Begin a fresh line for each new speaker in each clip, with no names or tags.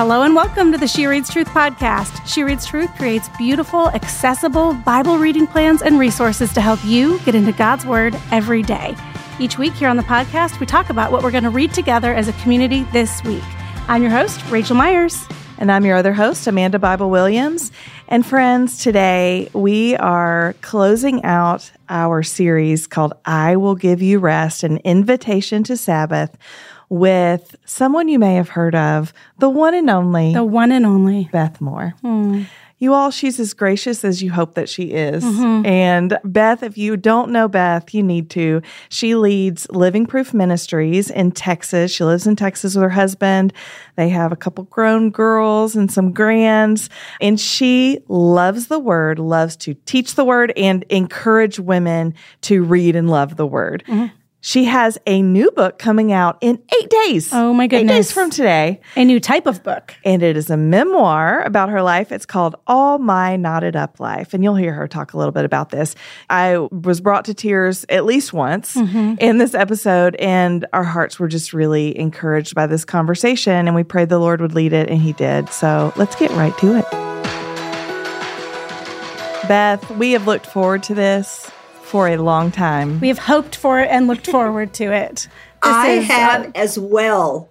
hello and welcome to the She Reads Truth podcast. She Reads Truth creates beautiful, accessible Bible reading plans and resources to help you get into God's Word every day. Each week here on the podcast, we talk about what we're going to read together as a community this week. I'm your host, Rachel Myers.
And I'm your other host, Amanda Bible Williams. And friends, today we are closing out our series called I Will Give You Rest, an invitation to Sabbath with someone you may have heard of, the one and only,
the one and only
Beth Moore. Mm. You all, she's as gracious as you hope that she is. Mm-hmm. And Beth, if you don't know Beth, you need to. She leads Living Proof Ministries in Texas. She lives in Texas with her husband. They have a couple grown girls and some grands. And she loves the word, loves to teach the word and encourage women to read and love the word. Mm-hmm. She has a new book coming out in eight days.
Oh my goodness.
Eight days from today.
A new type of book.
And it is a memoir about her life. It's called All My Knotted Up Life. And you'll hear her talk a little bit about this. I was brought to tears at least once mm-hmm. in this episode, and our hearts were just really encouraged by this conversation. And we prayed the Lord would lead it, and He did. So let's get right to it. Beth, we have looked forward to this for a long time.
We have hoped for it and looked forward to it. This
I is, have uh, as well.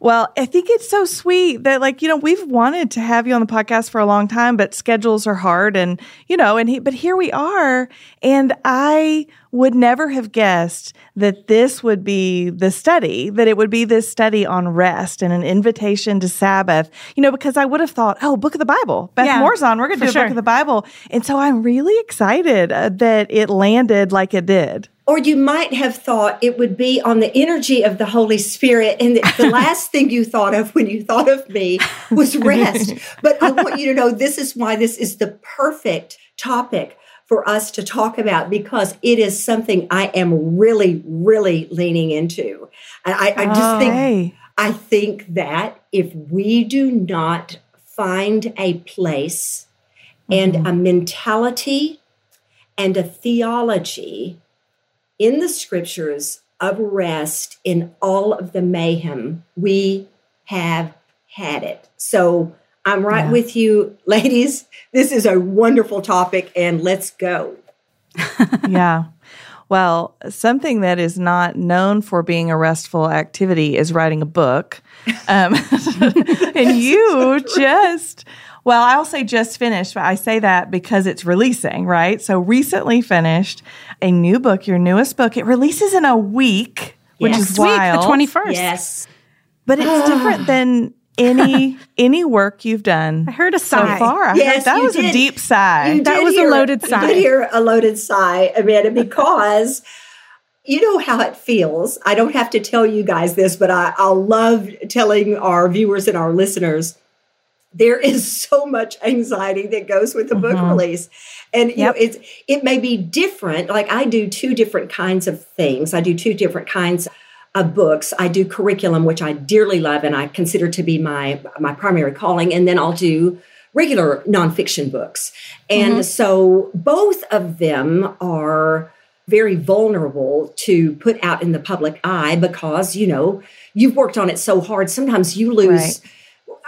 Well, I think it's so sweet that like, you know, we've wanted to have you on the podcast for a long time, but schedules are hard and, you know, and he, but here we are. And I would never have guessed that this would be the study, that it would be this study on rest and an invitation to Sabbath, you know, because I would have thought, oh, book of the Bible, Beth yeah, Moore's on, we're going to do a sure. book of the Bible. And so I'm really excited uh, that it landed like it did.
Or you might have thought it would be on the energy of the Holy Spirit. And the, last thing you thought of when you thought of me was rest. but I want you to know this is why this is the perfect topic for us to talk about because it is something I am really, really leaning into. And I, I just oh, think hey. I think that if we do not find a place mm-hmm. and a mentality and a theology in the scriptures of rest in all of the mayhem, we have had it. So I'm right yeah. with you, ladies. This is a wonderful topic, and let's go.
yeah. Well, something that is not known for being a restful activity is writing a book. Um, and you just well, I'll say just finished, but I say that because it's releasing, right? So recently finished a new book, your newest book. It releases in a week, which yes. is wild.
Week, the 21st.
Yes.
But it's different than any any work you've done.
I heard a sigh.
So far. I
yes,
that was
did.
a deep sigh.
You
that was
hear,
a loaded sigh.
You did hear a loaded sigh, Amanda, because you know how it feels. I don't have to tell you guys this, but I, I'll love telling our viewers and our listeners there is so much anxiety that goes with the mm-hmm. book release. And you yep. know it's it may be different. Like i do two different kinds of things. I do two different kinds of books. I do curriculum which i dearly love and i consider to be my my primary calling. And then i'll do regular nonfiction books. And mm-hmm. so both of them are very vulnerable to put out in the public eye because you know you've worked on it so hard. Sometimes you lose right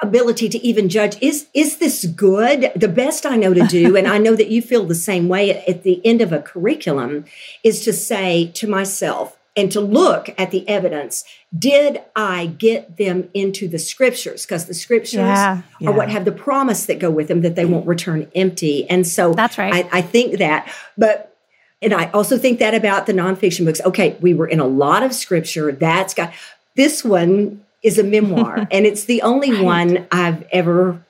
ability to even judge is is this good the best i know to do and i know that you feel the same way at, at, the end of a curriculum is to say to myself and to look at the evidence did i get them into the scriptures because the scriptures yeah, yeah. are what have the promise that go with them that they won't return empty and so
that's right
I, I think that but and I also think that about the nonfiction books. Okay, we were in a lot of scripture. That's got this one is a memoir, and it's the only right. one I've ever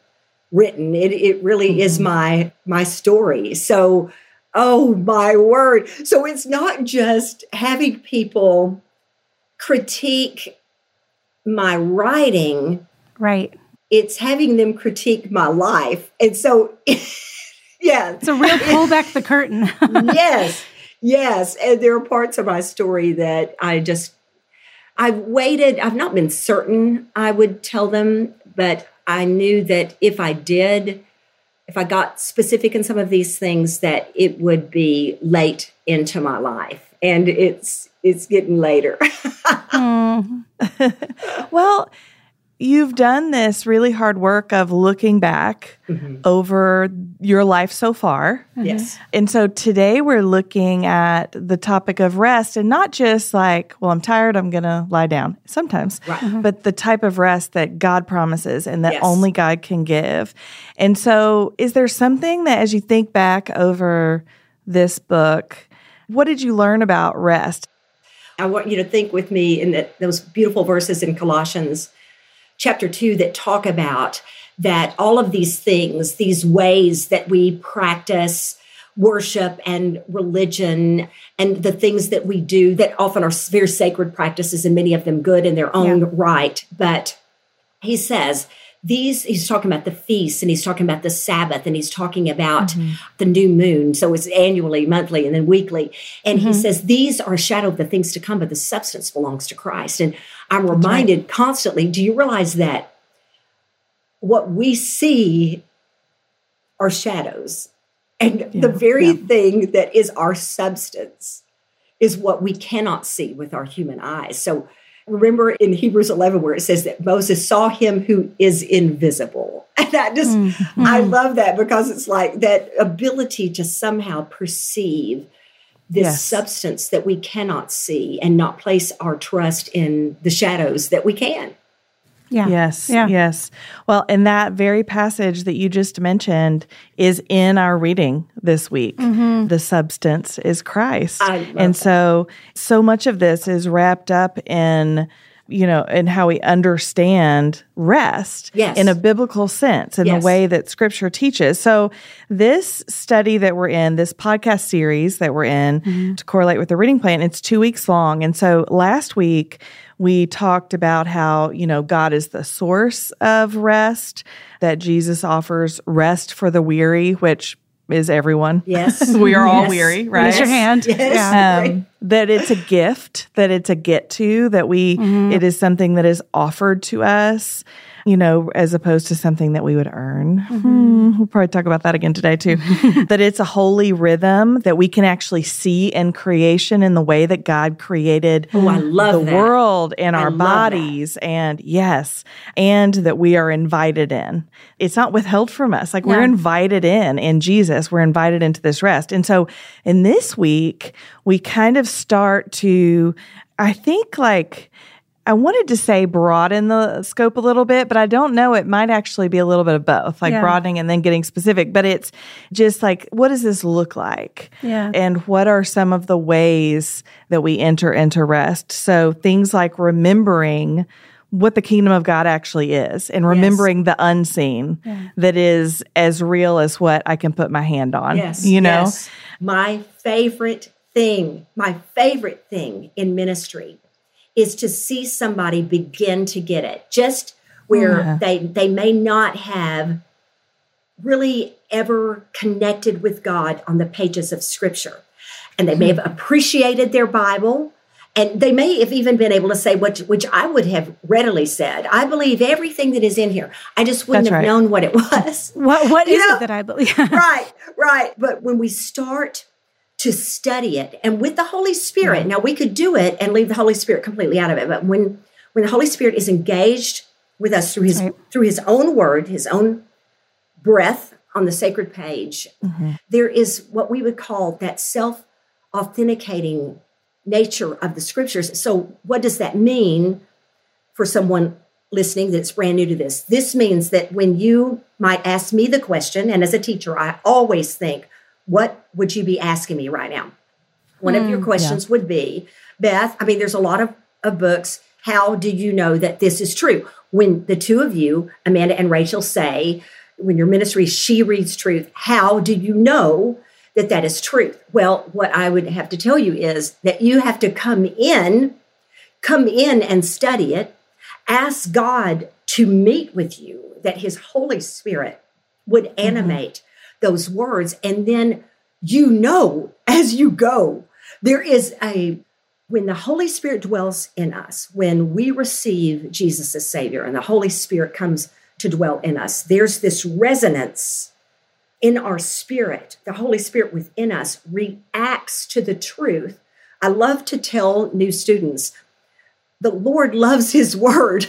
written. It it really mm-hmm. is my my story. So, oh my word! So it's not just having people critique my writing,
right?
It's having them critique my life, and so. yeah.
It's a real pull back the curtain.
yes. Yes. And there are parts of my story that I just I've waited, I've not been certain I would tell them, but I knew that if I did, if I got specific in some of these things, that it would be late into my life. And it's it's getting later.
mm. well, you've done this really hard work of looking back mm-hmm. over your life so far.
Mm-hmm. Yes.
And so today we're looking at the topic of rest and not just like, well, I'm tired, I'm going to lie down sometimes, right. mm-hmm. but the type of rest that God promises and that yes. only God can give. And so, is there something that as you think back over this book, what did you learn about rest?
I want you to think with me in that those beautiful verses in Colossians chapter 2 that talk about that all of these things, these ways that we practice worship and religion and the things that we do that often are very sacred practices and many of them good in their own yeah. right. But he says, these he's talking about the feasts and he's talking about the sabbath and he's talking about mm-hmm. the new moon so it's annually monthly and then weekly and mm-hmm. he says these are a shadow of the things to come but the substance belongs to christ and I'm reminded right. constantly do you realize that what we see are shadows? And yeah, the very yeah. thing that is our substance is what we cannot see with our human eyes. So remember in Hebrews 11 where it says that Moses saw him who is invisible. And I just, mm-hmm. I love that because it's like that ability to somehow perceive this yes. substance that we cannot see and not place our trust in the shadows that we can.
Yeah. Yes. Yeah. Yes. Well, and that very passage that you just mentioned is in our reading this week. Mm-hmm. The substance is Christ. and that. so, so much of this is wrapped up in you know, and how we understand rest
yes.
in a biblical sense, in yes. the way that scripture teaches. So, this study that we're in, this podcast series that we're in mm-hmm. to correlate with the reading plan, it's two weeks long. And so, last week, we talked about how, you know, God is the source of rest, that Jesus offers rest for the weary, which is everyone.
Yes.
we are
yes.
all weary, right?
Raise your hand.
Yes. Yeah. Um,
that it's a gift, that it's a get to, that we, mm-hmm. it is something that is offered to us you know, as opposed to something that we would earn. Mm-hmm. Hmm, we'll probably talk about that again today too. that it's a holy rhythm that we can actually see in creation in the way that God created
oh, I love
the
that.
world and our bodies. That. And yes, and that we are invited in. It's not withheld from us. Like we're invited in in Jesus. We're invited into this rest. And so in this week, we kind of start to, I think like, I wanted to say broaden the scope a little bit, but I don't know. It might actually be a little bit of both, like yeah. broadening and then getting specific. But it's just like, what does this look like?
Yeah.
And what are some of the ways that we enter into rest? So things like remembering what the kingdom of God actually is and remembering yes. the unseen yeah. that is as real as what I can put my hand on.
Yes.
You know?
Yes. My favorite thing, my favorite thing in ministry is to see somebody begin to get it. Just where yeah. they they may not have really ever connected with God on the pages of scripture. And they may hmm. have appreciated their bible and they may have even been able to say which which I would have readily said I believe everything that is in here. I just wouldn't That's have right. known what it was.
What what is it that I believe?
Right right. But when we start to study it and with the holy spirit now we could do it and leave the holy spirit completely out of it but when when the holy spirit is engaged with us through his right. through his own word his own breath on the sacred page mm-hmm. there is what we would call that self authenticating nature of the scriptures so what does that mean for someone listening that's brand new to this this means that when you might ask me the question and as a teacher i always think what would you be asking me right now? One mm, of your hmm, questions yeah. would be, Beth, I mean, there's a lot of, of books. How do you know that this is true? When the two of you, Amanda and Rachel, say, when your ministry, she reads truth, how do you know that that is truth? Well, what I would have to tell you is that you have to come in, come in and study it, ask God to meet with you, that His Holy Spirit would mm-hmm. animate. Those words. And then you know as you go, there is a, when the Holy Spirit dwells in us, when we receive Jesus as Savior and the Holy Spirit comes to dwell in us, there's this resonance in our spirit. The Holy Spirit within us reacts to the truth. I love to tell new students the Lord loves His Word.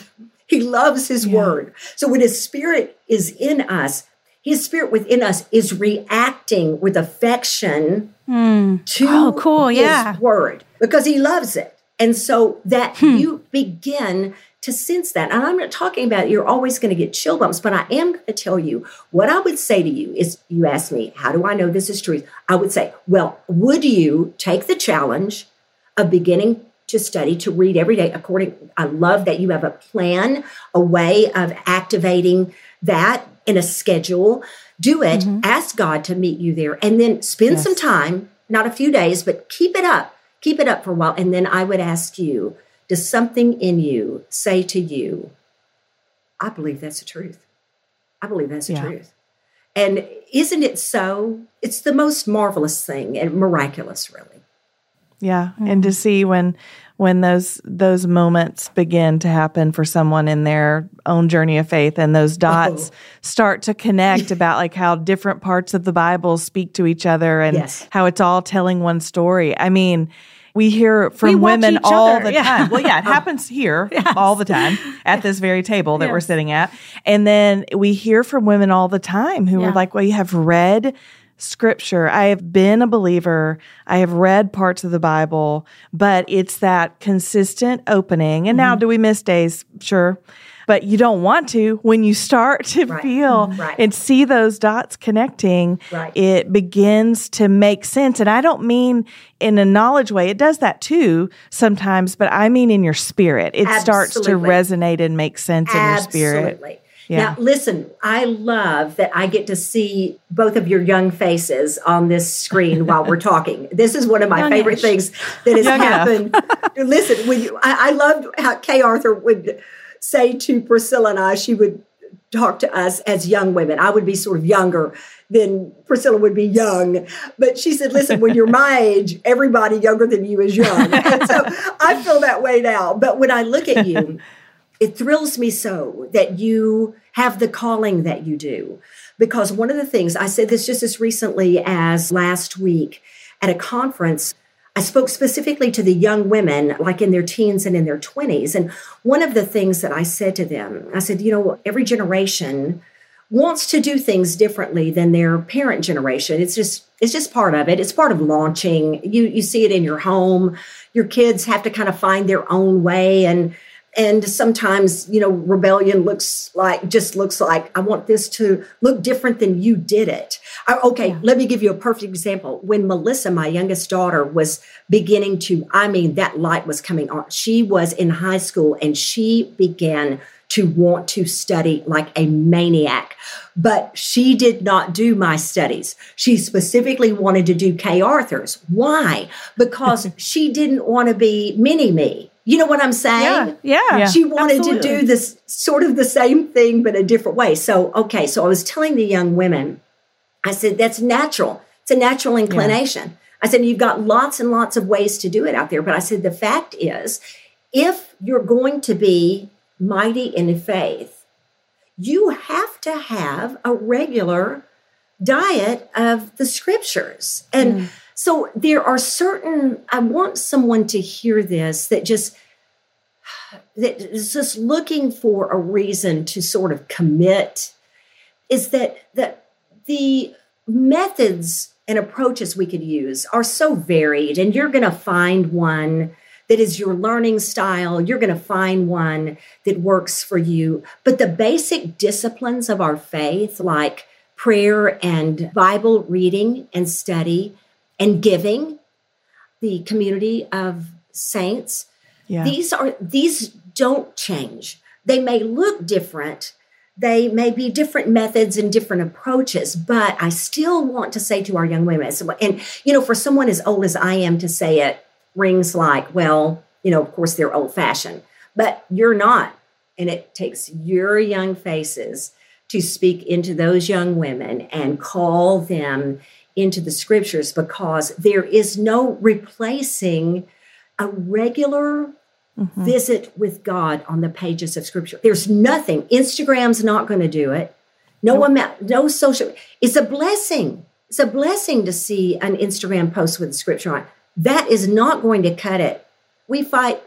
He loves his yeah. word. So when his spirit is in us, his spirit within us is reacting with affection mm. to oh, cool. his yeah. word because he loves it. And so that hmm. you begin to sense that. And I'm not talking about you're always going to get chill bumps, but I am going to tell you what I would say to you is you ask me, how do I know this is truth? I would say, well, would you take the challenge of beginning to study, to read every day according I love that you have a plan, a way of activating that in a schedule. Do it, mm-hmm. ask God to meet you there, and then spend yes. some time, not a few days, but keep it up. Keep it up for a while. And then I would ask you, does something in you say to you, I believe that's the truth? I believe that's the yeah. truth. And isn't it so? It's the most marvelous thing and miraculous, really.
Yeah, mm-hmm. and to see when when those those moments begin to happen for someone in their own journey of faith and those oh. dots oh. start to connect about like how different parts of the Bible speak to each other and yes. how it's all telling one story. I mean, we hear from we women all other. the yeah. time. Well, yeah, it oh. happens here yes. all the time at this very table that yes. we're sitting at. And then we hear from women all the time who yeah. are like, well, you have read scripture. I have been a believer. I have read parts of the Bible, but it's that consistent opening. And mm-hmm. now, do we miss days? Sure but you don't want to when you start to right. feel right. and see those dots connecting right. it begins to make sense and i don't mean in a knowledge way it does that too sometimes but i mean in your spirit it Absolutely. starts to resonate and make sense Absolutely. in your spirit
yeah. Now, listen, I love that I get to see both of your young faces on this screen while we're talking. This is one of my Youngish. favorite things that has happened. listen, when you, I, I loved how Kay Arthur would say to Priscilla and I, she would talk to us as young women. I would be sort of younger than Priscilla would be young. But she said, listen, when you're my age, everybody younger than you is young. And so I feel that way now. But when I look at you, it thrills me so that you have the calling that you do. Because one of the things I said this just as recently as last week at a conference I spoke specifically to the young women, like in their teens and in their 20s. And one of the things that I said to them, I said, you know, every generation wants to do things differently than their parent generation. It's just it's just part of it. It's part of launching. You you see it in your home. Your kids have to kind of find their own way and and sometimes you know rebellion looks like just looks like i want this to look different than you did it I, okay yeah. let me give you a perfect example when melissa my youngest daughter was beginning to i mean that light was coming on she was in high school and she began to want to study like a maniac but she did not do my studies. She specifically wanted to do Kay Arthur's. Why? Because she didn't want to be mini me. You know what I'm saying?
Yeah. Yeah.
She wanted Absolutely. to do this sort of the same thing, but a different way. So, okay. So I was telling the young women, I said, that's natural. It's a natural inclination. Yeah. I said, you've got lots and lots of ways to do it out there. But I said, the fact is, if you're going to be mighty in faith, you have to have a regular diet of the scriptures. And mm. So there are certain, I want someone to hear this that just, that is just looking for a reason to sort of commit is that, that the methods and approaches we could use are so varied and you're going to find one that is your learning style. You're going to find one that works for you. But the basic disciplines of our faith, like prayer and Bible reading and study, and giving, the community of saints. Yeah. These are these don't change. They may look different. They may be different methods and different approaches, but I still want to say to our young women, and you know, for someone as old as I am to say it rings like, well, you know, of course they're old fashioned, but you're not. And it takes your young faces to speak into those young women and call them into the scriptures because there is no replacing a regular mm-hmm. visit with God on the pages of scripture. There's nothing. Instagram's not going to do it. No nope. amount, no social. It's a blessing. It's a blessing to see an Instagram post with scripture on. That is not going to cut it. We fight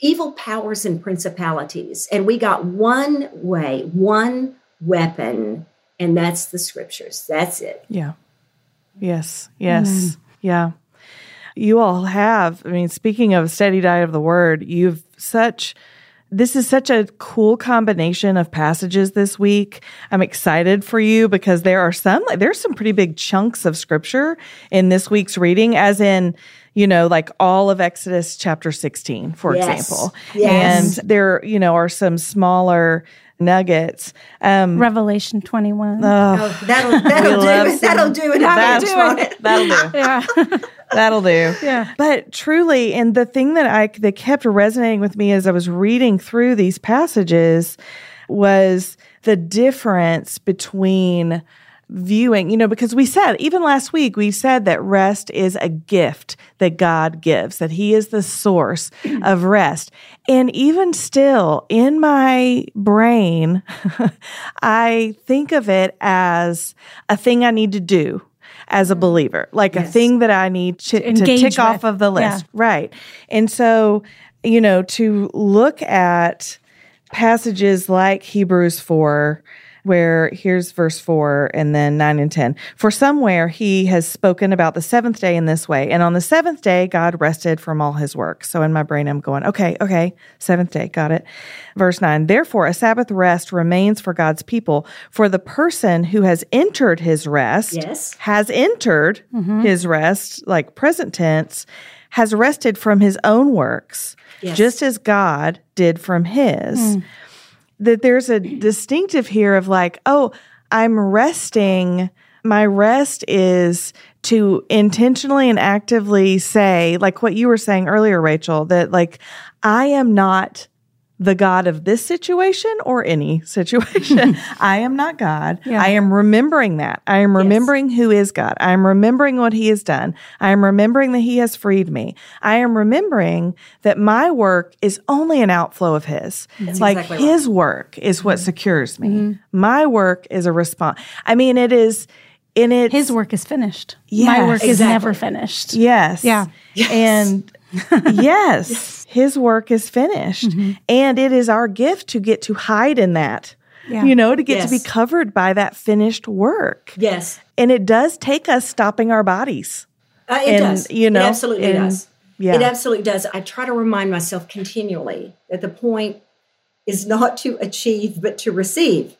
evil powers and principalities. And we got one way, one weapon, and that's the scriptures. That's it.
Yeah. Yes. Yes. Mm. Yeah. You all have, I mean, speaking of steady diet of the word, you've such this is such a cool combination of passages this week. I'm excited for you because there are some, like, there's some pretty big chunks of scripture in this week's reading, as in, you know, like all of Exodus chapter 16, for yes. example. Yes. And there, you know, are some smaller nuggets.
Um, Revelation 21.
Oh, that'll, that'll do it. That'll do it. That'll,
that'll do it. That'll do. Yeah. That'll do. Yeah. But truly, and the thing that I that kept resonating with me as I was reading through these passages was the difference between viewing, you know, because we said, even last week, we said that rest is a gift that God gives, that He is the source mm. of rest. And even still, in my brain, I think of it as a thing I need to do as a mm. believer, like yes. a thing that I need to, to, to tick with. off of the list. Yeah. Right. And so, you know, to look at passages like Hebrews 4, where here's verse 4 and then 9 and 10. For somewhere he has spoken about the seventh day in this way. And on the seventh day, God rested from all his work. So in my brain, I'm going, okay, okay, seventh day, got it. Verse 9, therefore a Sabbath rest remains for God's people. For the person who has entered his rest,
yes.
has entered mm-hmm. his rest, like present tense, has rested from his own works, yes. just as God did from his. Mm that there's a distinctive here of like, oh, I'm resting. My rest is to intentionally and actively say, like what you were saying earlier, Rachel, that like, I am not the God of this situation or any situation. I am not God. Yeah. I am remembering that. I am remembering yes. who is God. I am remembering what he has done. I am remembering that he has freed me. I am remembering that my work is only an outflow of his. That's like exactly his right. work is what mm-hmm. secures me. Mm-hmm. My work is a response. I mean, it is in it.
His work is finished. Yes. My work exactly. is never finished.
Yes.
Yeah.
Yes. And yes, his work is finished. Mm-hmm. And it is our gift to get to hide in that. Yeah. You know, to get yes. to be covered by that finished work.
Yes.
And it does take us stopping our bodies.
Uh, it and, does. You know, it absolutely and, does. Yeah. It absolutely does. I try to remind myself continually that the point is not to achieve, but to receive.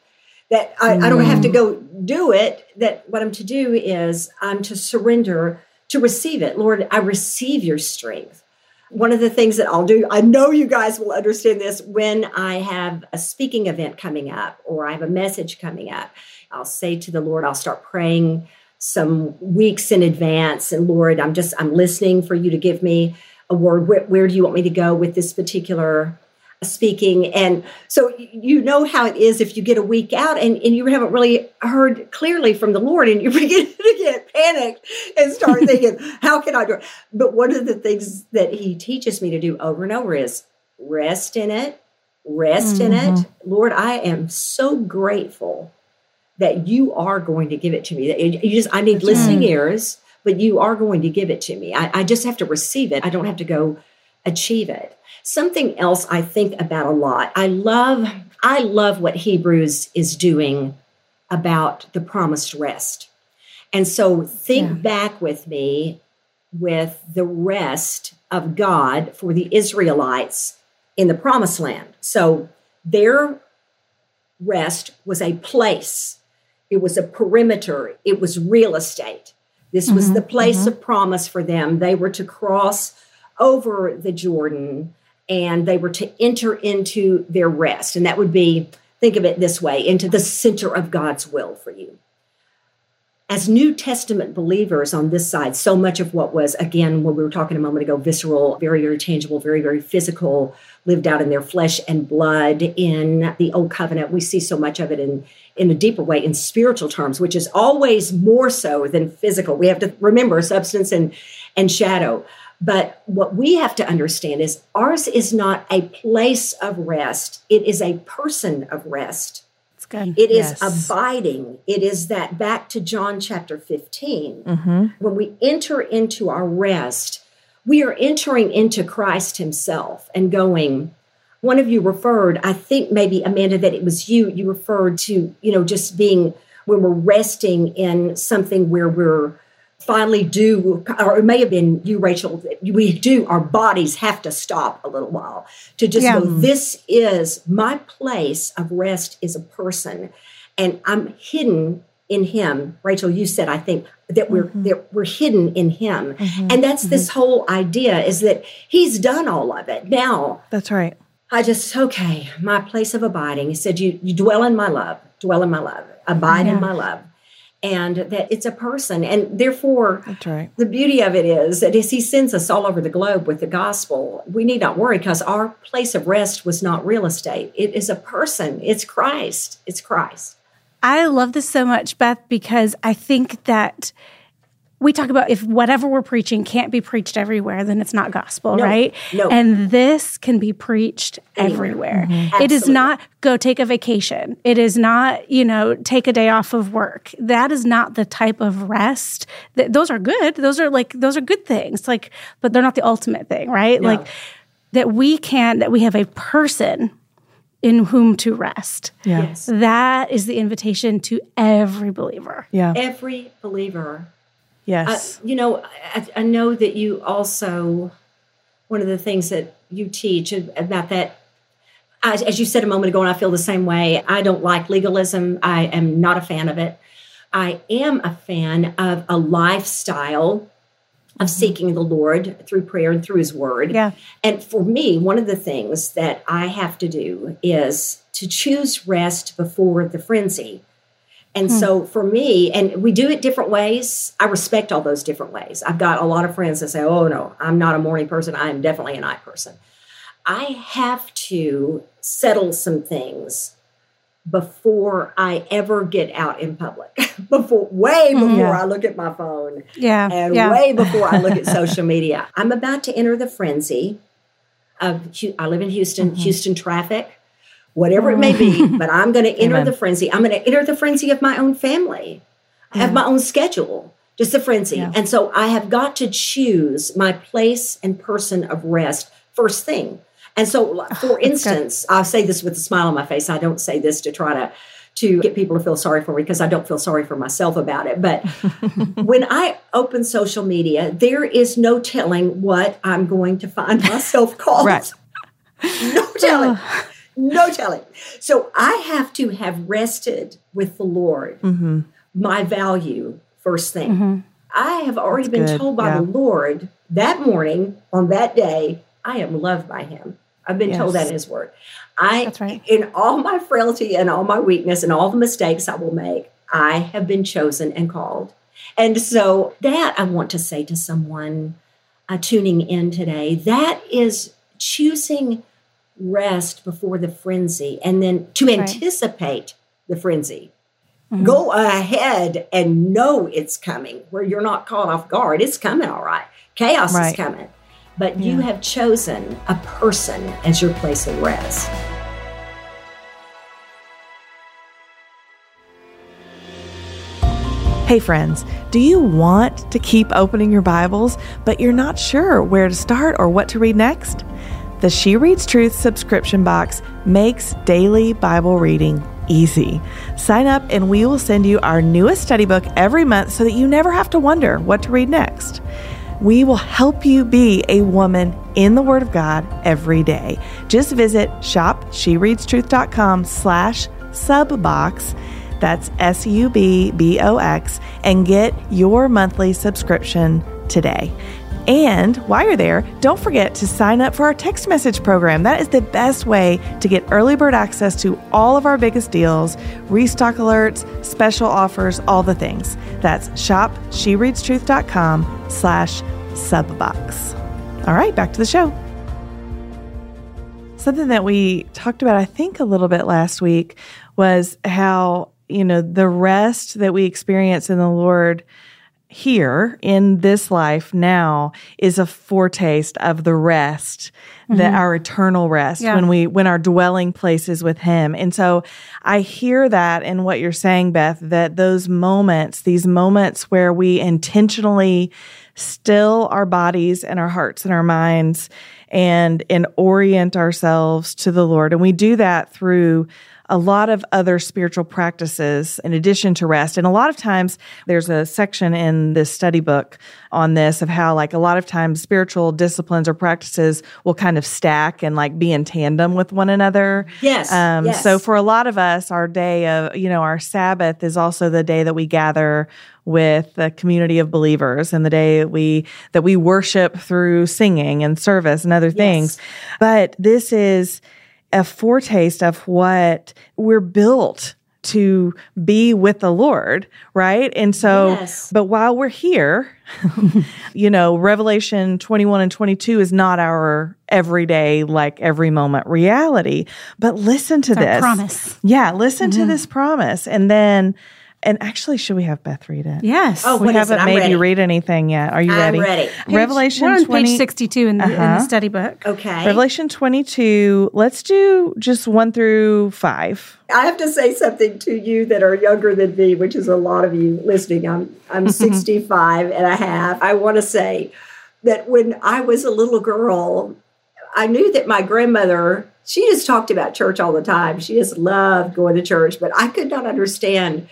That I, mm. I don't have to mm. go do it. That what I'm to do is I'm to surrender to receive it. Lord, I receive your strength. One of the things that I'll do, I know you guys will understand this when I have a speaking event coming up or I have a message coming up. I'll say to the Lord, I'll start praying some weeks in advance. And Lord, I'm just, I'm listening for you to give me a word. Where, where do you want me to go with this particular speaking. And so you know how it is if you get a week out and, and you haven't really heard clearly from the Lord and you begin to get panicked and start thinking, how can I do it? But one of the things that he teaches me to do over and over is rest in it, rest mm-hmm. in it. Mm-hmm. Lord, I am so grateful that you are going to give it to me. You just I need That's listening right. ears, but you are going to give it to me. I, I just have to receive it. I don't have to go achieve it. Something else I think about a lot. I love I love what Hebrews is doing about the promised rest. And so think yeah. back with me with the rest of God for the Israelites in the promised land. So their rest was a place. It was a perimeter. It was real estate. This mm-hmm, was the place mm-hmm. of promise for them. They were to cross over the Jordan and they were to enter into their rest. And that would be, think of it this way, into the center of God's will for you. As New Testament believers on this side, so much of what was, again, when we were talking a moment ago, visceral, very, very tangible, very, very physical, lived out in their flesh and blood in the Old Covenant. We see so much of it in, in a deeper way in spiritual terms, which is always more so than physical. We have to remember substance and, and shadow. But what we have to understand is ours is not a place of rest, it is a person of rest.
It's good.
It is yes. abiding. It is that back to John chapter 15. Mm-hmm. When we enter into our rest, we are entering into Christ Himself and going. One of you referred, I think maybe Amanda, that it was you. You referred to, you know, just being when we're resting in something where we're finally do, or it may have been you, Rachel, we do, our bodies have to stop a little while to just yeah. go, this is my place of rest is a person. And I'm hidden in him. Rachel, you said, I think that we're mm-hmm. that we're hidden in him. Mm-hmm. And that's mm-hmm. this whole idea is that he's done all of it. Now
That's right.
I just, okay, my place of abiding. He said, You you dwell in my love, dwell in my love, abide yeah. in my love and that it's a person. And therefore,
That's right.
the beauty of it is that as he sends us all over the globe with the gospel, we need not worry because our place of rest was not real estate. It is a person. It's Christ. It's Christ.
I love this so much, Beth, because I think that we talk about if whatever we're preaching can't be preached everywhere, then it's not gospel, no, right?
No.
And this can be preached everywhere. Mm-hmm. It is not go take a vacation. It is not, you know, take a day off of work. That is not the type of rest that those are good. Those are like those are good things. Like, but they're not the ultimate thing, right? No. Like that we can that we have a person in whom to rest.
Yeah. Yes.
That is the invitation to every believer.
Yeah.
Every believer
Yes.
Uh, you know, I, I, know that you also, one of the things that you teach about that, as, as you said a moment ago, and I feel the same way, I don't like legalism. I am not a fan of it. I am a fan of a lifestyle of seeking the Lord through prayer and through His Word.
Yeah.
And for me, one of the things that I have to do is to choose rest before the frenzy. And hmm. so for me, and we do it different ways. I respect all those different ways. I've got a lot of friends that say, oh, no, I'm not a morning person. I am definitely a night person. I have to settle some things before I ever get out in public, before way hmm. before yeah. I look at my phone,
yeah,
and
yeah.
way before I look at social media. I'm about to enter the frenzy of. I live in Houston. Mm-hmm. Houston traffic whatever it may be, but I'm going to enter Amen. the frenzy. I'm going to enter the frenzy of my own family. I have my own schedule, just the frenzy. Yeah. And so I have got to choose my place and person of rest first thing. And so, for instance, I'll say this with a smile on my face. I don't say this to try to to get people to feel sorry for me because I don't feel sorry for myself about it. But when I open social media, there is no telling what I'm going to find myself called.
right.
No telling no telling. So I have to have rested with the Lord, mm-hmm. my value first thing. Mm-hmm. I have already That's been good. told by yeah. the Lord that morning on that day, I am loved by Him. I've been yes. told that in His Word. I,
That's right.
in all my frailty and all my weakness and all the mistakes I will make, I have been chosen and called. And so that I want to say to someone uh, tuning in today, that is choosing rest before the frenzy and then to right. anticipate the frenzy. Mm-hmm. Go ahead and know it's coming where you're not caught off guard. It's coming, all right. Chaos right. is coming. But yeah. you have chosen a person as your place of rest.
Hey, friends, do you want to keep opening your Bibles, but you're not sure where to start or what to read next? The She Reads Truth subscription box makes daily Bible reading easy. Sign up and we will send you our newest study book every month so that you never have to wonder what to read next. We will help you be a woman in the Word of God every day. Just visit shopshereadstruth.com slash subbox. That's S-U-B-B-O-X and get your monthly subscription today. And while you're there, don't forget to sign up for our text message program. That is the best way to get early bird access to all of our biggest deals, restock alerts, special offers, all the things. That's shopshereadstruth.com slash subbox. All right, back to the show. Something that we talked about, I think, a little bit last week was how, you know, the rest that we experience in the Lord – here in this life now is a foretaste of the rest mm-hmm. that our eternal rest yeah. when we when our dwelling place is with him and so i hear that in what you're saying beth that those moments these moments where we intentionally still our bodies and our hearts and our minds and and orient ourselves to the lord and we do that through a lot of other spiritual practices in addition to rest. And a lot of times there's a section in this study book on this of how like a lot of times spiritual disciplines or practices will kind of stack and like be in tandem with one another.
Yes. Um, yes.
So for a lot of us, our day of, you know, our Sabbath is also the day that we gather with the community of believers and the day that we that we worship through singing and service and other things. Yes. But this is a foretaste of what we're built to be with the Lord, right? And so, yes. but while we're here, you know, Revelation 21 and 22 is not our everyday, like every moment reality. But listen to
it's
this
promise.
Yeah, listen mm-hmm. to this promise. And then and actually, should we have Beth read it?
Yes.
Oh,
we haven't made
ready.
you read anything yet. Are you ready?
I'm ready.
Page,
Revelation
we're on
20,
page 62 in the, uh-huh. in the uh-huh. study book.
Okay.
Revelation 22. Let's do just one through five.
I have to say something to you that are younger than me, which is a lot of you listening. I'm, I'm 65 and a half. I want to say that when I was a little girl, I knew that my grandmother, she just talked about church all the time. She just loved going to church, but I could not understand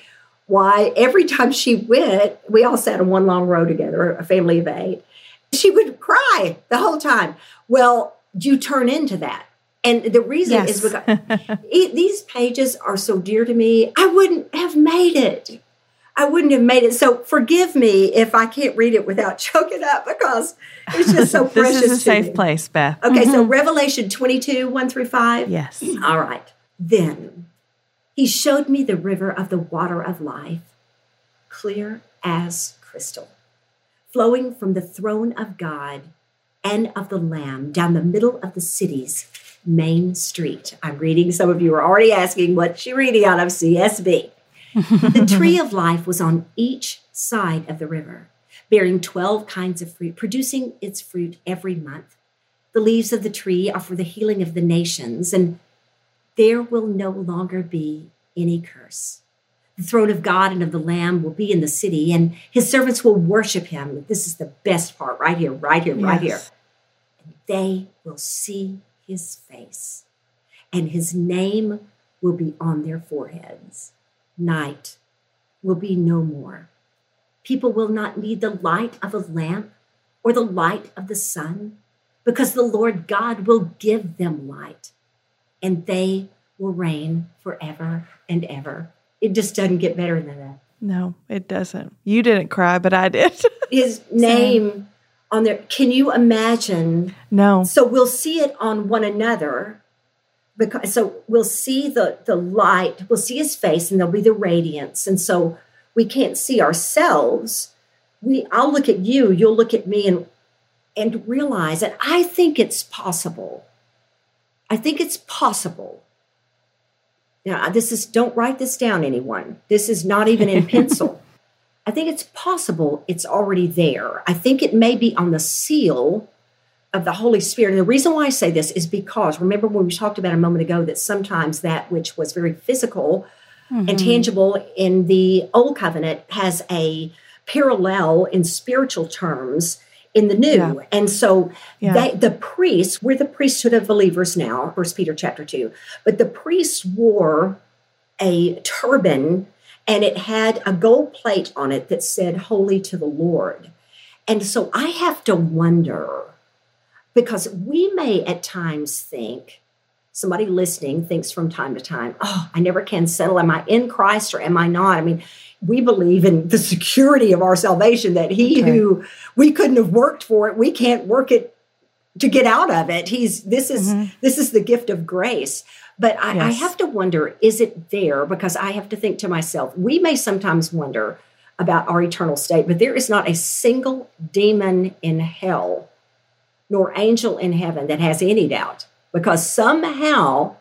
why every time she went, we all sat on one long row together, a family of eight. She would cry the whole time. Well, you turn into that. And the reason yes. is because it, these pages are so dear to me. I wouldn't have made it. I wouldn't have made it. So forgive me if I can't read it without choking up because it's just so precious.
this is a safe me. place, Beth.
Okay, mm-hmm. so Revelation 22, 1 through 5.
Yes.
All right. Then he showed me the river of the water of life, clear as crystal, flowing from the throne of God and of the Lamb down the middle of the city's main street. I'm reading, some of you are already asking, what's she reading out of CSB? the tree of life was on each side of the river, bearing 12 kinds of fruit, producing its fruit every month. The leaves of the tree are for the healing of the nations, and there will no longer be any curse. The throne of God and of the Lamb will be in the city, and his servants will worship him. This is the best part right here, right here, yes. right here. And they will see his face, and his name will be on their foreheads. Night will be no more. People will not need the light of a lamp or the light of the sun, because the Lord God will give them light and they will reign forever and ever. It just doesn't get better than that.
No, it doesn't. You didn't cry, but I did.
His name on there. Can you imagine?
No.
So we'll see it on one another. Because so we'll see the the light, we'll see his face, and there'll be the radiance. And so we can't see ourselves. We I'll look at you, you'll look at me and and realize that I think it's possible I think it's possible. Now, this is, don't write this down, anyone. This is not even in pencil. I think it's possible it's already there. I think it may be on the seal of the Holy Spirit. And the reason why I say this is because remember when we talked about a moment ago that sometimes that which was very physical mm-hmm. and tangible in the old covenant has a parallel in spiritual terms in the new. Yeah. And so yeah. they, the priests, we're the priesthood of believers now, First Peter chapter 2, but the priests wore a turban and it had a gold plate on it that said holy to the Lord. And so I have to wonder because we may at times think somebody listening thinks from time to time, oh, I never can settle. Am I in Christ or am I not? I mean, we believe in the security of our salvation that he okay. who we couldn't have worked for it we can't work it to get out of it he's this is mm-hmm. this is the gift of grace but I, yes. I have to wonder is it there because i have to think to myself we may sometimes wonder about our eternal state but there is not a single demon in hell nor angel in heaven that has any doubt because somehow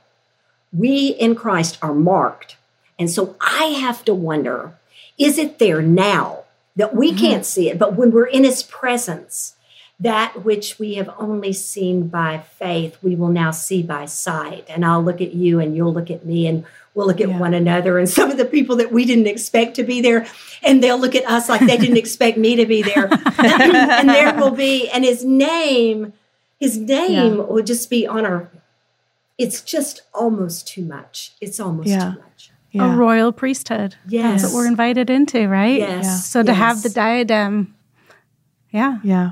we in christ are marked and so i have to wonder is it there now? that we mm-hmm. can't see it, but when we're in his presence, that which we have only seen by faith, we will now see by sight. And I'll look at you and you'll look at me and we'll look at yeah. one another and some of the people that we didn't expect to be there and they'll look at us like they didn't expect me to be there. and there will be, and his name, his name yeah. will just be on our, it's just almost too much. It's almost yeah. too much.
A royal priesthood. Yes. That's what we're invited into, right?
Yes.
So to
yes.
have the diadem. Yeah.
Yeah.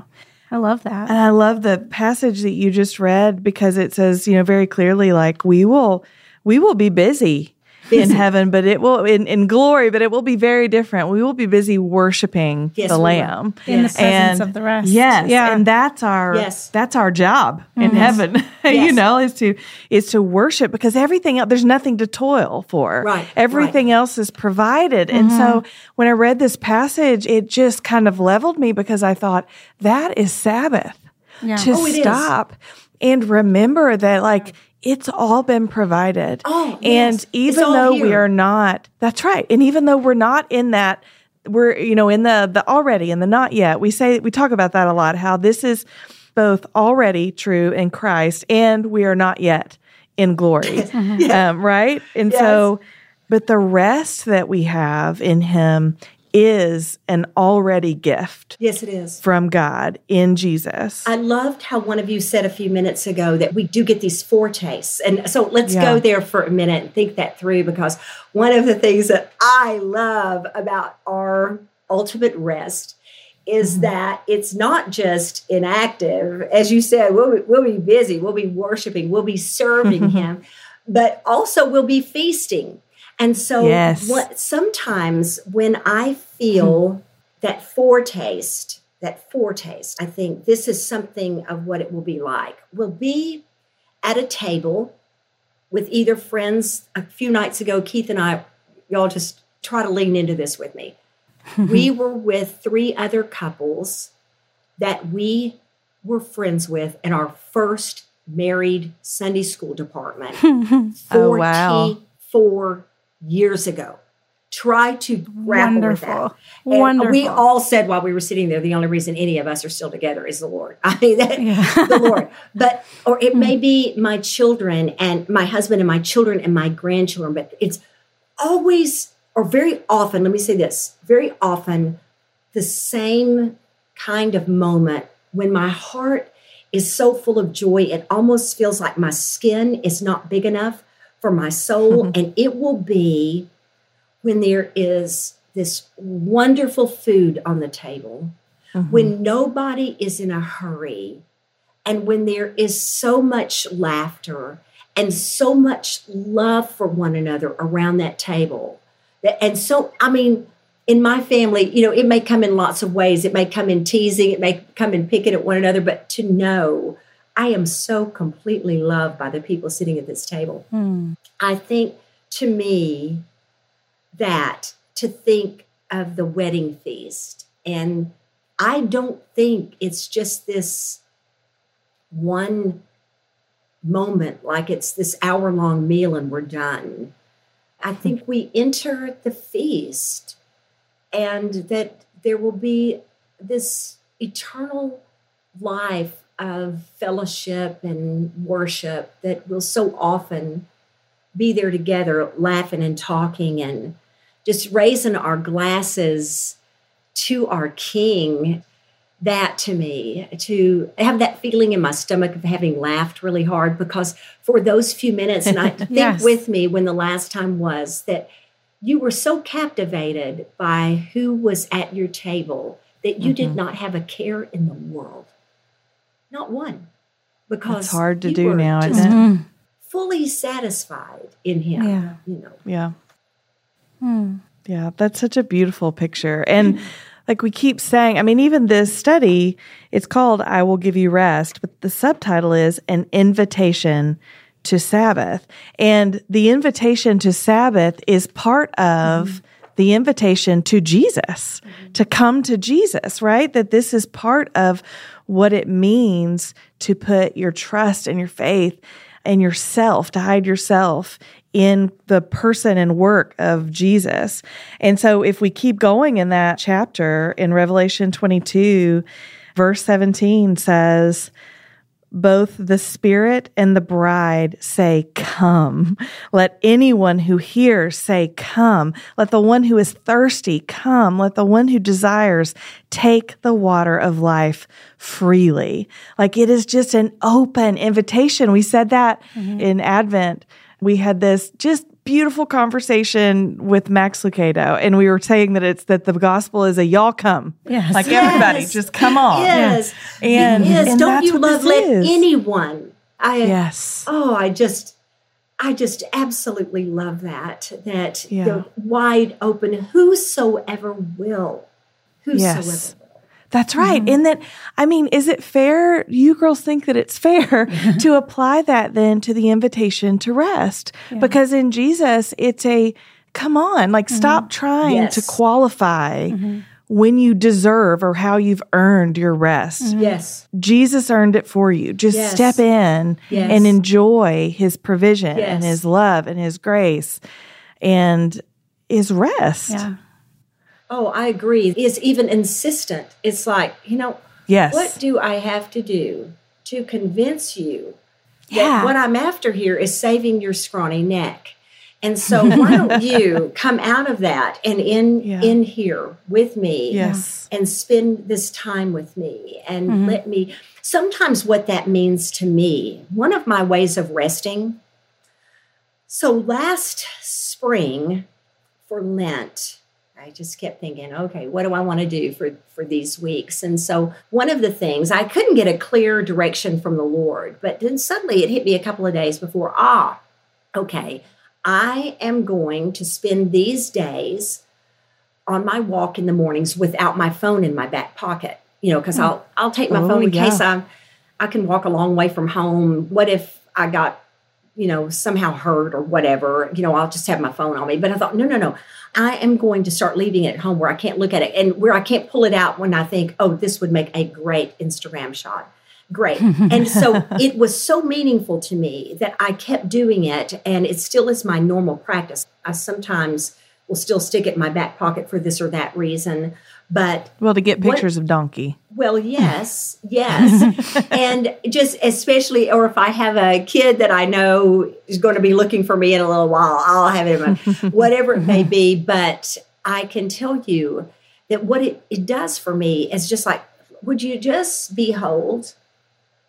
I love that.
And I love the passage that you just read because it says, you know, very clearly like we will we will be busy in heaven, but it will in, in glory, but it will be very different. We will be busy worshiping yes, the Lamb
in yes. the presence and, of the rest.
Yes, yeah, and that's our yes. that's our job mm-hmm. in heaven. you know, is to is to worship because everything else there's nothing to toil for.
Right,
everything
right.
else is provided, mm-hmm. and so mm-hmm. when I read this passage, it just kind of leveled me because I thought that is Sabbath yeah. to
oh,
stop and remember that like it's all been provided.
Oh,
and
yes.
even though here. we are not, that's right. And even though we're not in that, we're, you know, in the, the already and the not yet, we say, we talk about that a lot, how this is both already true in Christ and we are not yet in glory. yeah. um, right. And yes. so, but the rest that we have in Him is an already gift.
Yes, it is.
From God in Jesus.
I loved how one of you said a few minutes ago that we do get these foretastes. And so let's yeah. go there for a minute and think that through because one of the things that I love about our ultimate rest is mm-hmm. that it's not just inactive. As you said, we'll be, we'll be busy, we'll be worshiping, we'll be serving Him, but also we'll be feasting. And so yes. what sometimes when I feel that foretaste, that foretaste, I think this is something of what it will be like. We'll be at a table with either friends. A few nights ago, Keith and I, y'all just try to lean into this with me. we were with three other couples that we were friends with in our first married Sunday school department. 44
oh, wow
years ago. Try to grapple
Wonderful.
with that.
And Wonderful.
We all said while we were sitting there, the only reason any of us are still together is the Lord. I mean, that, yeah. the Lord. But, or it may hmm. be my children and my husband and my children and my grandchildren, but it's always, or very often, let me say this, very often, the same kind of moment when my heart is so full of joy, it almost feels like my skin is not big enough for my soul. And it will be when there is this wonderful food on the table, mm-hmm. when nobody is in a hurry, and when there is so much laughter and so much love for one another around that table. And so, I mean, in my family, you know, it may come in lots of ways. It may come in teasing, it may come in picking at one another, but to know I am so completely loved by the people sitting at this table.
Mm.
I think to me that to think of the wedding feast, and I don't think it's just this one moment, like it's this hour long meal and we're done. I think we enter the feast and that there will be this eternal life of fellowship and worship that will so often be there together, laughing and talking and just raising our glasses to our King. That to me, to have that feeling in my stomach of having laughed really hard, because for those few minutes, and I think yes. with me when the last time was that you were so captivated by who was at your table that you mm-hmm. did not have a care in the world not one. Because
it's hard to do now, isn't
it? Fully satisfied in him. Yeah. You know.
Yeah.
Hmm.
Yeah. That's such a beautiful picture. And like we keep saying, I mean, even this study, it's called I Will Give You Rest, but the subtitle is An Invitation to Sabbath. And the invitation to Sabbath is part of mm-hmm. the invitation to Jesus, mm-hmm. to come to Jesus, right? That this is part of what it means to put your trust and your faith and yourself, to hide yourself in the person and work of Jesus. And so if we keep going in that chapter in Revelation 22, verse 17 says, both the Spirit and the bride say, Come. Let anyone who hears say, Come. Let the one who is thirsty come. Let the one who desires take the water of life freely. Like it is just an open invitation. We said that mm-hmm. in Advent. We had this just beautiful conversation with Max Lucado, and we were saying that it's that the gospel is a y'all come.
Yes.
Like
yes.
everybody, just come on.
Yes. And, yes. And don't you love let is. anyone. I
yes.
Oh, I just I just absolutely love that. That yeah. the wide open, whosoever will. Whosoever yes. will.
That's right. Mm-hmm. And that, I mean, is it fair? You girls think that it's fair to apply that then to the invitation to rest? Yeah. Because in Jesus, it's a come on, like mm-hmm. stop trying yes. to qualify. Mm-hmm. When you deserve or how you've earned your rest.
Mm-hmm. Yes.
Jesus earned it for you. Just yes. step in yes. and enjoy his provision and his love and his grace and his rest.
Yeah.
Oh, I agree. Is even insistent. It's like, you know,
yes.
what do I have to do to convince you yeah. that what I'm after here is saving your scrawny neck? And so why don't you come out of that and in yeah. in here with me
yes.
and spend this time with me and mm-hmm. let me sometimes what that means to me, one of my ways of resting. So last spring for Lent, I just kept thinking, okay, what do I want to do for, for these weeks? And so one of the things, I couldn't get a clear direction from the Lord, but then suddenly it hit me a couple of days before, ah, okay, I am going to spend these days on my walk in the mornings without my phone in my back pocket, you know, because I'll I'll take my oh, phone in yeah. case I I can walk a long way from home. What if I got you know, somehow hurt or whatever, you know, I'll just have my phone on me. But I thought, no, no, no. I am going to start leaving it at home where I can't look at it and where I can't pull it out when I think, oh, this would make a great Instagram shot. Great. and so it was so meaningful to me that I kept doing it. And it still is my normal practice. I sometimes will still stick it in my back pocket for this or that reason. But
well, to get pictures what, of donkey.
Well, yes, yes, and just especially, or if I have a kid that I know is going to be looking for me in a little while, I'll have it in my whatever it may be. But I can tell you that what it, it does for me is just like, would you just behold,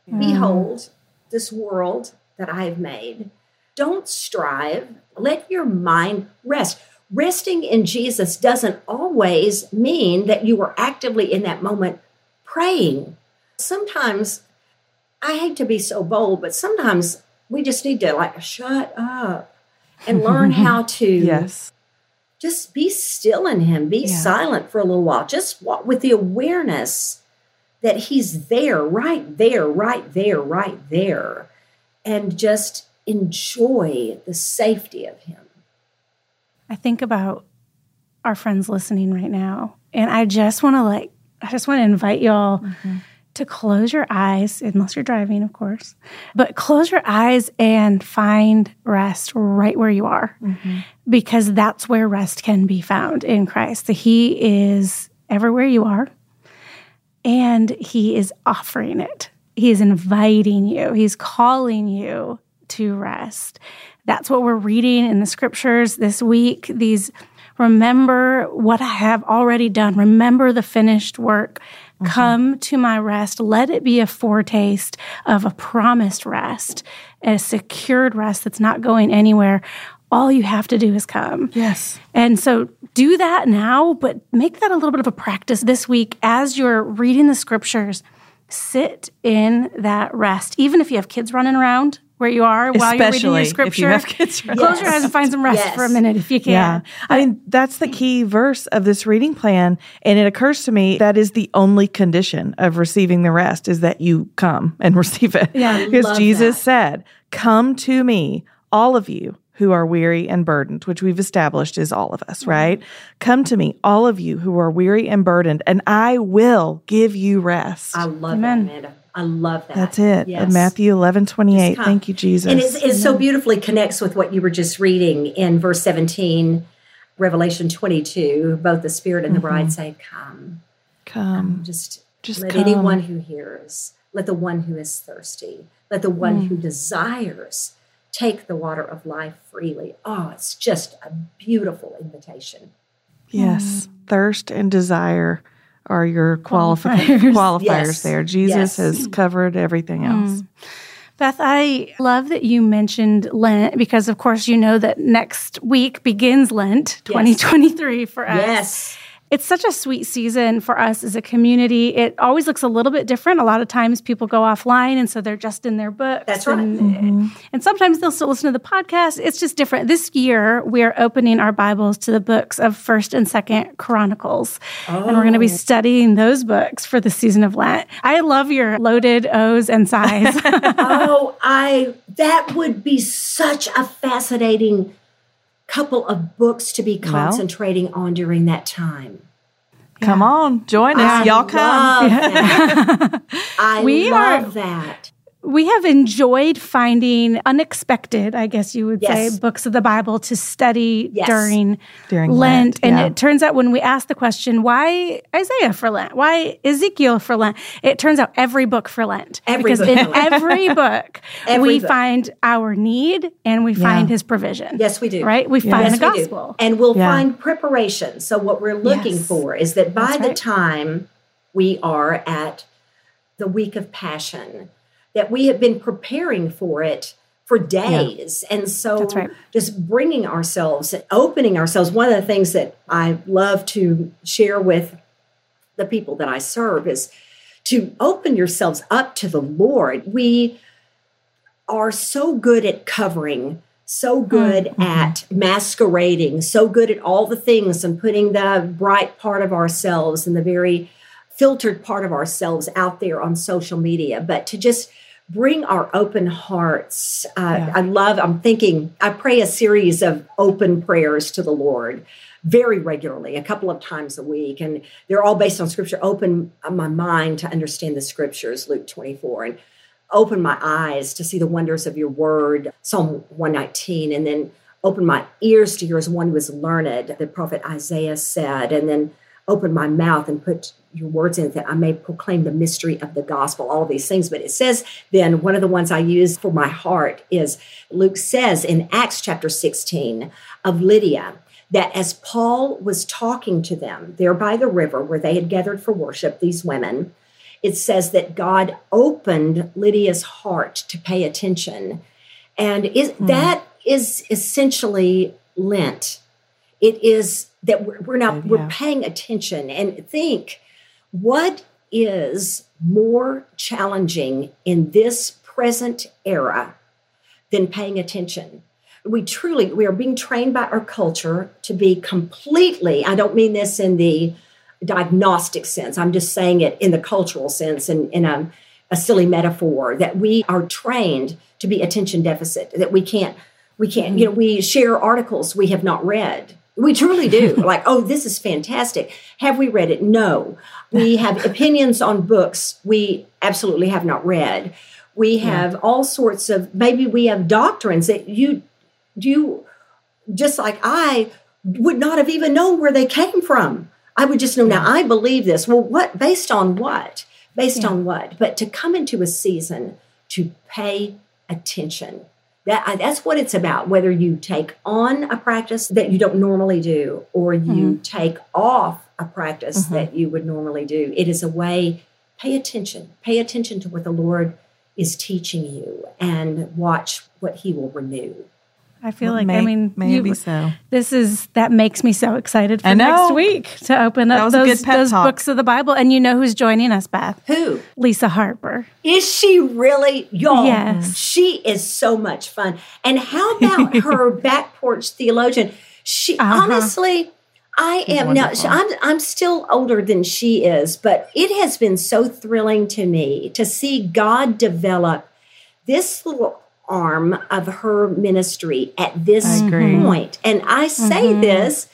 mm. behold this world that I have made? Don't strive. Let your mind rest resting in Jesus doesn't always mean that you are actively in that moment praying. Sometimes, I hate to be so bold, but sometimes we just need to like shut up and learn how to
yes.
just be still in Him, be yeah. silent for a little while, just walk with the awareness that He's there, right there, right there, right there, and just enjoy the safety of Him.
I think about our friends listening right now, and I just want to like, I just want to invite y'all mm-hmm. to close your eyes, unless you're driving, of course, but close your eyes and find rest right where you are, mm-hmm. because that's where rest can be found in Christ. He is everywhere you are, and He is offering it. He is inviting you. He's calling you to rest. That's what we're reading in the scriptures this week. These remember what I have already done, remember the finished work. Mm-hmm. Come to my rest. Let it be a foretaste of a promised rest, a secured rest that's not going anywhere. All you have to do is come.
Yes.
And so do that now, but make that a little bit of a practice this week as you're reading the scriptures. Sit in that rest. Even if you have kids running around, where you are while Especially you're reading your scripture. If you have kids Close yes. your eyes and find some rest yes. for a minute if you can. Yeah.
I mean, that's the key verse of this reading plan. And it occurs to me that is the only condition of receiving the rest is that you come and receive it.
Yeah.
because Jesus that. said, Come to me, all of you who are weary and burdened, which we've established is all of us, mm-hmm. right? Come to me, all of you who are weary and burdened, and I will give you rest.
I love Amen. that, Amanda. I love that.
That's it. Yes. Matthew 11, 28. Thank you, Jesus.
And it so beautifully connects with what you were just reading in verse 17, Revelation 22. Both the Spirit and the mm-hmm. bride say, Come.
Come.
Um, just, just let come. anyone who hears, let the one who is thirsty, let the one mm. who desires take the water of life freely. Oh, it's just a beautiful invitation.
Yes. Mm. Thirst and desire are your qualifiers, qualifiers yes. there. Jesus yes. has covered everything hmm. else. Mm.
Beth, I love that you mentioned Lent because, of course, you know that next week begins Lent 2023 yes. for us.
Yes.
It's such a sweet season for us as a community. It always looks a little bit different. A lot of times people go offline and so they're just in their books.
That's right.
And, mm-hmm. and sometimes they'll still listen to the podcast. It's just different. This year we are opening our Bibles to the books of 1st and 2nd Chronicles. Oh. And we're going to be studying those books for the season of Lent. I love your loaded O's and sighs.
oh, I that would be such a fascinating couple of books to be concentrating well, on during that time.
Come yeah. on, join us. I Y'all come.
I we love are, that
we have enjoyed finding unexpected, I guess you would yes. say, books of the Bible to study yes. during, during Lent. Lent and it turns out when we ask the question, why Isaiah for Lent? Why Ezekiel for Lent? It turns out every book for Lent.
Every
because
book
in every book, every we book. find our need and we yeah. find his provision.
Yes, we do.
Right? We
yeah.
find
yes,
the gospel.
And we'll yeah. find preparation. So, what we're looking yes. for is that by That's the right. time we are at the week of Passion, that we have been preparing for it for days. Yeah. And so right. just bringing ourselves, and opening ourselves, one of the things that I love to share with the people that I serve is to open yourselves up to the Lord. We are so good at covering, so good mm-hmm. at masquerading, so good at all the things and putting the bright part of ourselves and the very filtered part of ourselves out there on social media. But to just bring our open hearts. Uh, yeah. I love, I'm thinking, I pray a series of open prayers to the Lord very regularly, a couple of times a week. And they're all based on scripture. Open my mind to understand the scriptures, Luke 24, and open my eyes to see the wonders of your word, Psalm 119, and then open my ears to hear as one who is learned, the prophet Isaiah said, and then open my mouth and put your words in that I may proclaim the mystery of the gospel, all these things. But it says then, one of the ones I use for my heart is Luke says in Acts chapter 16 of Lydia that as Paul was talking to them there by the river where they had gathered for worship, these women, it says that God opened Lydia's heart to pay attention. And is, hmm. that is essentially Lent. It is that we're, we're now yeah. we're paying attention and think what is more challenging in this present era than paying attention? We truly we are being trained by our culture to be completely, I don't mean this in the diagnostic sense. I'm just saying it in the cultural sense and in, in a, a silly metaphor that we are trained to be attention deficit, that we can't we can't, mm-hmm. you know, we share articles we have not read we truly do. like, oh, this is fantastic. Have we read it? No. We have opinions on books we absolutely have not read. We have yeah. all sorts of maybe we have doctrines that you you just like I would not have even known where they came from. I would just know yeah. now I believe this. Well, what based on what? Based yeah. on what? But to come into a season to pay attention that that's what it's about. Whether you take on a practice that you don't normally do, or you mm-hmm. take off a practice mm-hmm. that you would normally do, it is a way. Pay attention. Pay attention to what the Lord is teaching you, and watch what He will renew.
I feel like
may,
I mean
maybe you, so.
This is that makes me so excited for next week to open up those, those books of the Bible. And you know who's joining us, Beth?
Who?
Lisa Harper.
Is she really? Y'all,
yes.
she is so much fun. And how about her back porch theologian? She uh-huh. honestly, I She's am wonderful. now. I'm I'm still older than she is, but it has been so thrilling to me to see God develop this little arm of her ministry at this point. And I say mm-hmm. this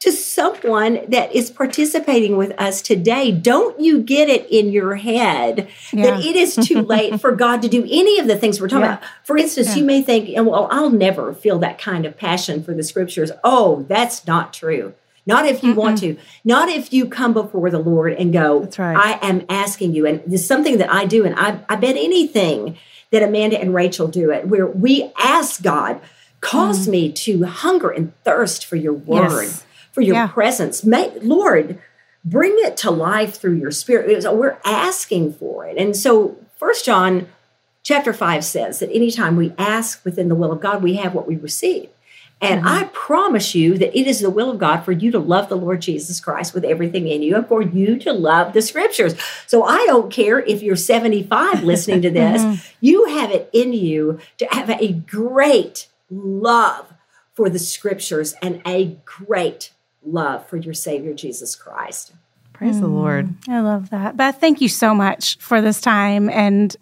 to someone that is participating with us today. Don't you get it in your head yeah. that it is too late for God to do any of the things we're talking yeah. about? For instance, yeah. you may think, well, I'll never feel that kind of passion for the scriptures. Oh, that's not true. Not if you mm want to. Not if you come before the Lord and go,
That's right.
I am asking you. And this is something that I do, and I, I bet anything that Amanda and Rachel do it, where we ask God, cause mm. me to hunger and thirst for your word, yes. for your yeah. presence. May, Lord, bring it to life through your spirit. we're asking for it. And so First John chapter 5 says that anytime we ask within the will of God, we have what we receive. And mm-hmm. I promise you that it is the will of God for you to love the Lord Jesus Christ with everything in you and for you to love the scriptures. So I don't care if you're 75 listening to this, mm-hmm. you have it in you to have a great love for the scriptures and a great love for your Savior Jesus Christ.
Praise mm, the Lord.
I love that. Beth, thank you so much for this time and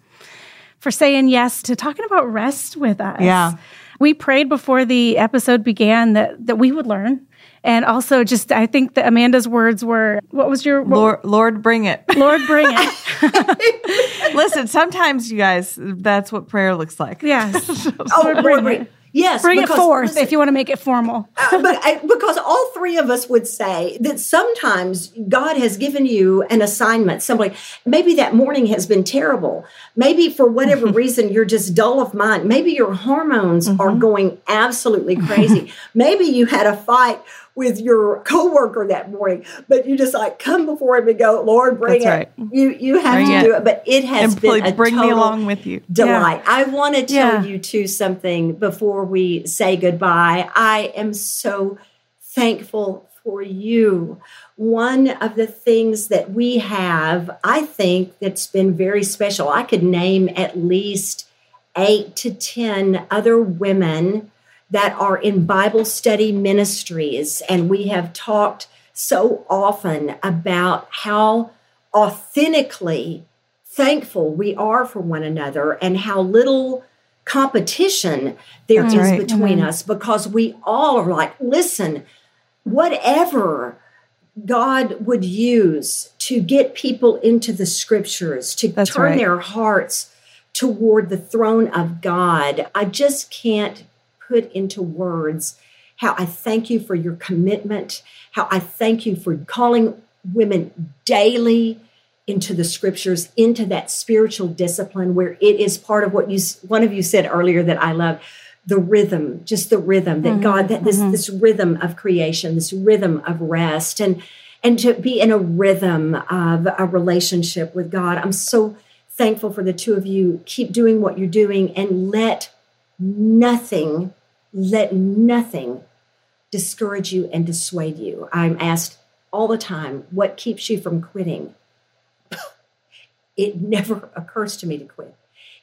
for saying yes to talking about rest with us.
Yeah.
We prayed before the episode began that that we would learn. And also, just I think that Amanda's words were, "What was your
what, Lord? Lord, bring it,
Lord, bring it."
Listen, sometimes you guys, that's what prayer looks like.
Yes.
oh, Lord, bring it. Yes,
bring because, it forth listen, if you want to make it formal.
uh, but I, because all three of us would say that sometimes God has given you an assignment. Somebody, maybe that morning has been terrible. Maybe for whatever reason you're just dull of mind. Maybe your hormones mm-hmm. are going absolutely crazy. maybe you had a fight with your coworker that morning, but you just like come before him and go, Lord, bring That's it. Right. You you have bring to it. do it. But it has and been a bring me along with you. Delight. Yeah. I want to tell yeah. you too something before we say goodbye. I am so thankful for you. One of the things that we have, I think, that's been very special. I could name at least eight to ten other women that are in Bible study ministries. And we have talked so often about how authentically thankful we are for one another and how little competition there That's is right. between mm-hmm. us because we all are like, listen, whatever God would use to get people into the scriptures, to That's turn right. their hearts toward the throne of God, I just can't put into words how I thank you for your commitment, how I thank you for calling women daily into the scriptures, into that spiritual discipline where it is part of what you one of you said earlier that I love the rhythm, just the rhythm that mm-hmm, God that this mm-hmm. this rhythm of creation, this rhythm of rest and and to be in a rhythm of a relationship with God. I'm so thankful for the two of you. Keep doing what you're doing and let nothing let nothing discourage you and dissuade you. I'm asked all the time, what keeps you from quitting? it never occurs to me to quit.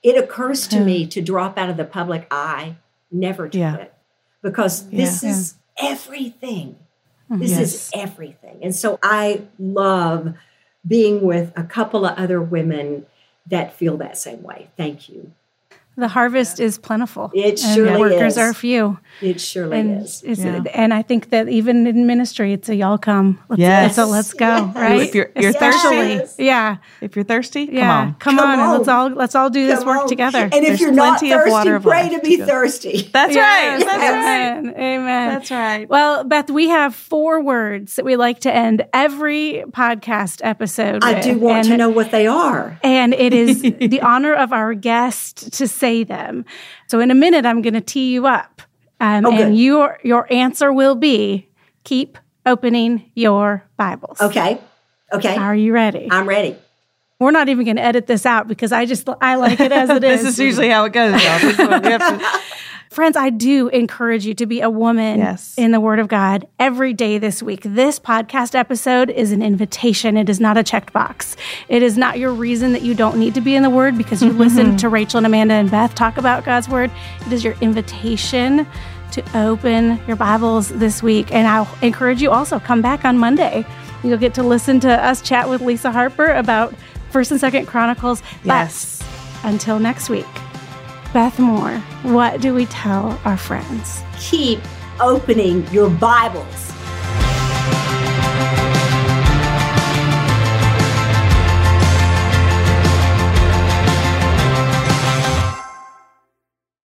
It occurs to me to drop out of the public eye, never to yeah. quit, because this yeah. is yeah. everything. Mm-hmm. This yes. is everything. And so I love being with a couple of other women that feel that same way. Thank you.
The harvest is plentiful.
It surely and
workers
is.
are few.
It surely
and
is.
Yeah. And I think that even in ministry, it's a y'all come. Let's, yes. So let's go. Yes. Right.
If you're, you're thirsty,
yeah.
If you're thirsty,
yeah.
come on,
come, come on, on. Let's all let's all do come this work on. together.
And if There's you're not thirsty, pray to be thirsty.
That's
yes.
right. That's
Amen.
right.
Amen.
That's right.
Well, Beth, we have four words that we like to end every podcast episode.
I
with.
do want and, to know what they are,
and it is the honor of our guest to say them. So in a minute, I'm going to tee you up. Um, oh, and your your answer will be keep opening your Bibles.
Okay. Okay.
Are you ready?
I'm ready.
We're not even going to edit this out because I just I like it as it is.
this is usually how it goes.
Friends, I do encourage you to be a woman
yes.
in the Word of God every day this week. This podcast episode is an invitation. It is not a checked box. It is not your reason that you don't need to be in the Word because you mm-hmm. listened to Rachel and Amanda and Beth talk about God's Word. It is your invitation to open your Bibles this week. And I'll encourage you also come back on Monday. You'll get to listen to us chat with Lisa Harper about First and Second Chronicles.
Yes.
But until next week. Beth Moore, what do we tell our friends?
Keep opening your Bibles